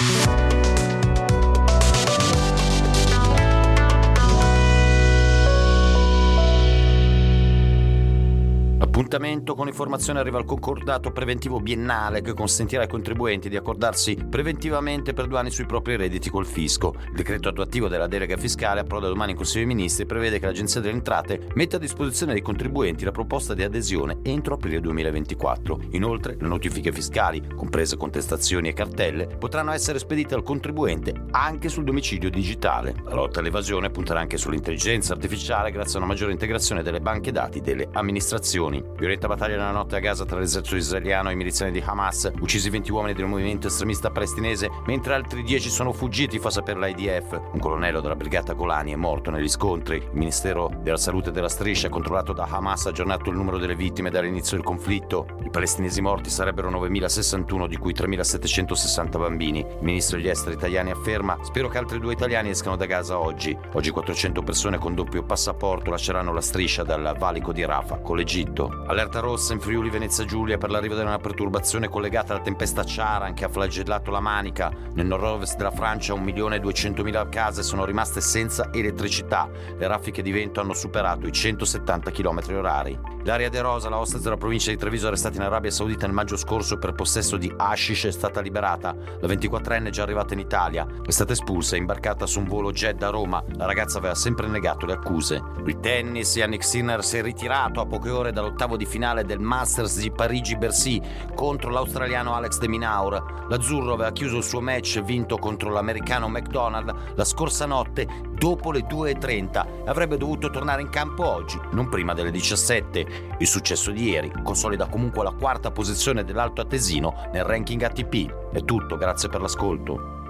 Thank you. Appuntamento con informazione arriva al concordato preventivo biennale che consentirà ai contribuenti di accordarsi preventivamente per due anni sui propri redditi col fisco. Il decreto attuativo della delega fiscale approda domani in Consiglio dei Ministri e prevede che l'Agenzia delle Entrate metta a disposizione dei contribuenti la proposta di adesione entro aprile 2024. Inoltre, le notifiche fiscali, comprese contestazioni e cartelle, potranno essere spedite al contribuente anche sul domicilio digitale. La lotta all'evasione punterà anche sull'intelligenza artificiale grazie a una maggiore integrazione delle banche dati delle amministrazioni. Violenta battaglia nella notte a Gaza tra l'esercito israeliano e i miliziani di Hamas, uccisi 20 uomini del movimento estremista palestinese, mentre altri 10 sono fuggiti, fa sapere l'IDF. Un colonnello della brigata Golani è morto negli scontri. Il Ministero della Salute della Striscia, controllato da Hamas, ha aggiornato il numero delle vittime dall'inizio del conflitto. I palestinesi morti sarebbero 9.061, di cui 3.760 bambini. Il ministro degli esteri italiani afferma: Spero che altri due italiani escano da Gaza oggi. Oggi 400 persone con doppio passaporto lasceranno la striscia dal valico di Rafah con l'Egitto. Allerta rossa in Friuli Venezia Giulia per l'arrivo di una perturbazione collegata alla tempesta Ciaran che ha flagellato la Manica. Nel nord-ovest della Francia 1.200.000 case sono rimaste senza elettricità. Le raffiche di vento hanno superato i 170 km orari. L'aria De Rosa, la hostess della provincia di Treviso arrestata in Arabia Saudita nel maggio scorso per possesso di hashish, è stata liberata. La 24enne è già arrivata in Italia. È stata espulsa e imbarcata su un volo jet da Roma. La ragazza aveva sempre negato le accuse. Il tennis, Yannick Sinner si è ritirato a poche ore dall'ottavo di finale del Masters di Parigi-Bercy contro l'australiano Alex De Minaur. L'azzurro aveva chiuso il suo match vinto contro l'americano McDonald la scorsa notte dopo le 2.30 e avrebbe dovuto tornare in campo oggi, non prima delle 17. Il successo di ieri consolida comunque la quarta posizione dell'Alto Atesino nel ranking ATP. È tutto, grazie per l'ascolto.